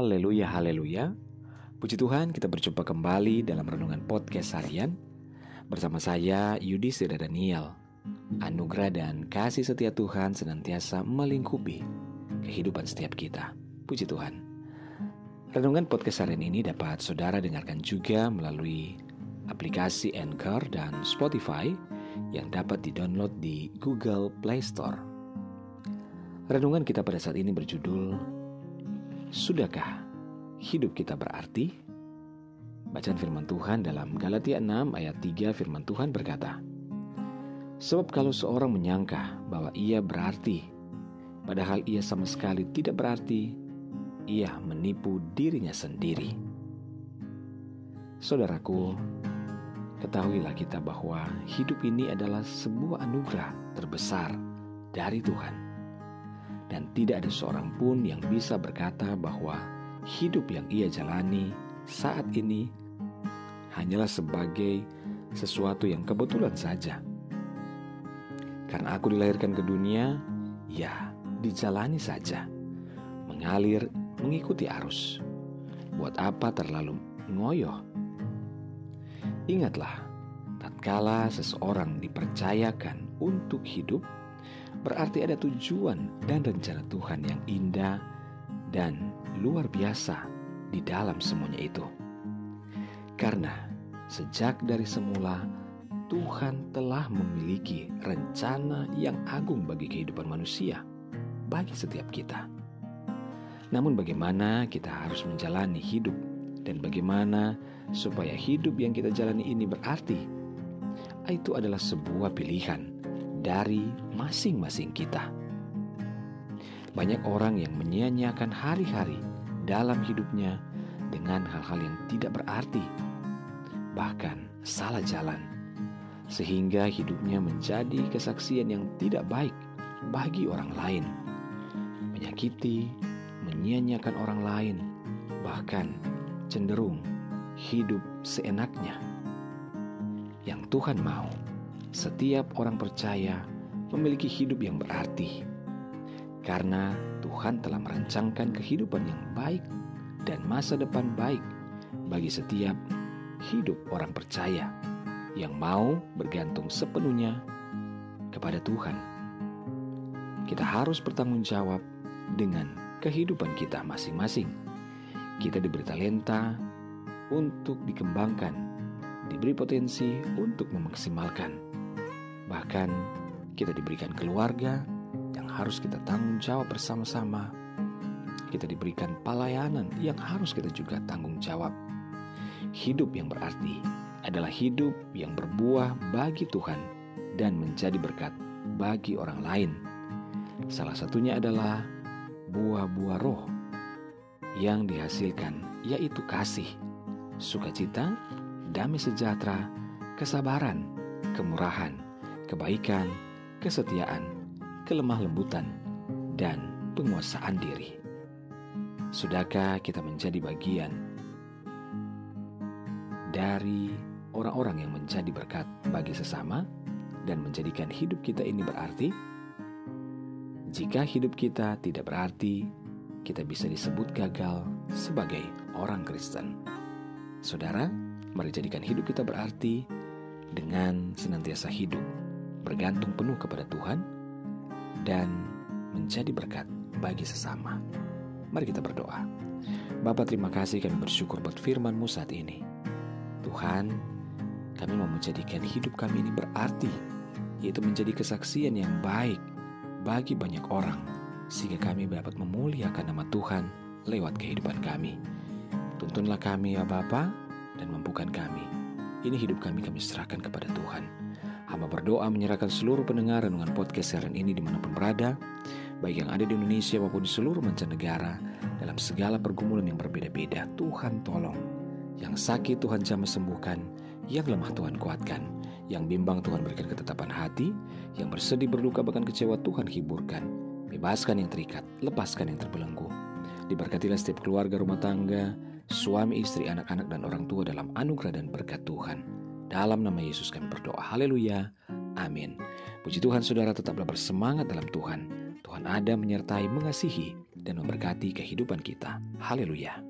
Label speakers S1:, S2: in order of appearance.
S1: Haleluya, haleluya. Puji Tuhan, kita berjumpa kembali dalam renungan podcast harian bersama saya Yudi Sira Daniel. Anugerah dan kasih setia Tuhan senantiasa melingkupi kehidupan setiap kita. Puji Tuhan. Renungan podcast harian ini dapat saudara dengarkan juga melalui aplikasi Anchor dan Spotify yang dapat didownload di Google Play Store. Renungan kita pada saat ini berjudul Sudahkah hidup kita berarti? Bacaan firman Tuhan dalam Galatia 6 ayat 3 firman Tuhan berkata, Sebab kalau seorang menyangka bahwa ia berarti, padahal ia sama sekali tidak berarti, ia menipu dirinya sendiri. Saudaraku, ketahuilah kita bahwa hidup ini adalah sebuah anugerah terbesar dari Tuhan tidak ada seorang pun yang bisa berkata bahwa hidup yang ia jalani saat ini hanyalah sebagai sesuatu yang kebetulan saja. Karena aku dilahirkan ke dunia, ya dijalani saja, mengalir mengikuti arus. Buat apa terlalu ngoyoh? Ingatlah, tatkala seseorang dipercayakan untuk hidup, berarti ada tujuan dan rencana Tuhan yang indah dan luar biasa di dalam semuanya itu. Karena sejak dari semula Tuhan telah memiliki rencana yang agung bagi kehidupan manusia, bagi setiap kita. Namun bagaimana kita harus menjalani hidup dan bagaimana supaya hidup yang kita jalani ini berarti? Itu adalah sebuah pilihan dari masing-masing kita. Banyak orang yang menyia-nyiakan hari-hari dalam hidupnya dengan hal-hal yang tidak berarti, bahkan salah jalan, sehingga hidupnya menjadi kesaksian yang tidak baik bagi orang lain, menyakiti, menyia-nyiakan orang lain, bahkan cenderung hidup seenaknya. Yang Tuhan mau setiap orang percaya memiliki hidup yang berarti, karena Tuhan telah merancangkan kehidupan yang baik dan masa depan baik bagi setiap hidup orang percaya yang mau bergantung sepenuhnya kepada Tuhan. Kita harus bertanggung jawab dengan kehidupan kita masing-masing. Kita diberi talenta untuk dikembangkan, diberi potensi untuk memaksimalkan Bahkan kita diberikan keluarga yang harus kita tanggung jawab bersama-sama. Kita diberikan pelayanan yang harus kita juga tanggung jawab. Hidup yang berarti adalah hidup yang berbuah bagi Tuhan dan menjadi berkat bagi orang lain. Salah satunya adalah buah-buah roh yang dihasilkan yaitu kasih, sukacita, damai sejahtera, kesabaran, kemurahan, kebaikan, kesetiaan, kelemah lembutan, dan penguasaan diri. Sudahkah kita menjadi bagian dari orang-orang yang menjadi berkat bagi sesama dan menjadikan hidup kita ini berarti? Jika hidup kita tidak berarti, kita bisa disebut gagal sebagai orang Kristen. Saudara, mari jadikan hidup kita berarti dengan senantiasa hidup bergantung penuh kepada Tuhan, dan menjadi berkat bagi sesama. Mari kita berdoa. Bapak terima kasih kami bersyukur buat firman-Mu saat ini. Tuhan, kami mau menjadikan hidup kami ini berarti, yaitu menjadi kesaksian yang baik bagi banyak orang, sehingga kami dapat memuliakan nama Tuhan lewat kehidupan kami. Tuntunlah kami ya Bapa dan mampukan kami. Ini hidup kami kami serahkan kepada Tuhan. Hamba berdoa menyerahkan seluruh pendengar renungan podcast siaran ini di mana pun berada, baik yang ada di Indonesia maupun di seluruh mancanegara, dalam segala pergumulan yang berbeda-beda. Tuhan tolong. Yang sakit Tuhan jamah sembuhkan, yang lemah Tuhan kuatkan, yang bimbang Tuhan berikan ketetapan hati, yang bersedih berduka bahkan kecewa Tuhan hiburkan. Bebaskan yang terikat, lepaskan yang terbelenggu. Diberkatilah setiap keluarga rumah tangga, suami, istri, anak-anak, dan orang tua dalam anugerah dan berkat Tuhan. Dalam nama Yesus kami berdoa. Haleluya. Amin. Puji Tuhan saudara tetaplah bersemangat dalam Tuhan. Tuhan ada menyertai mengasihi dan memberkati kehidupan kita. Haleluya!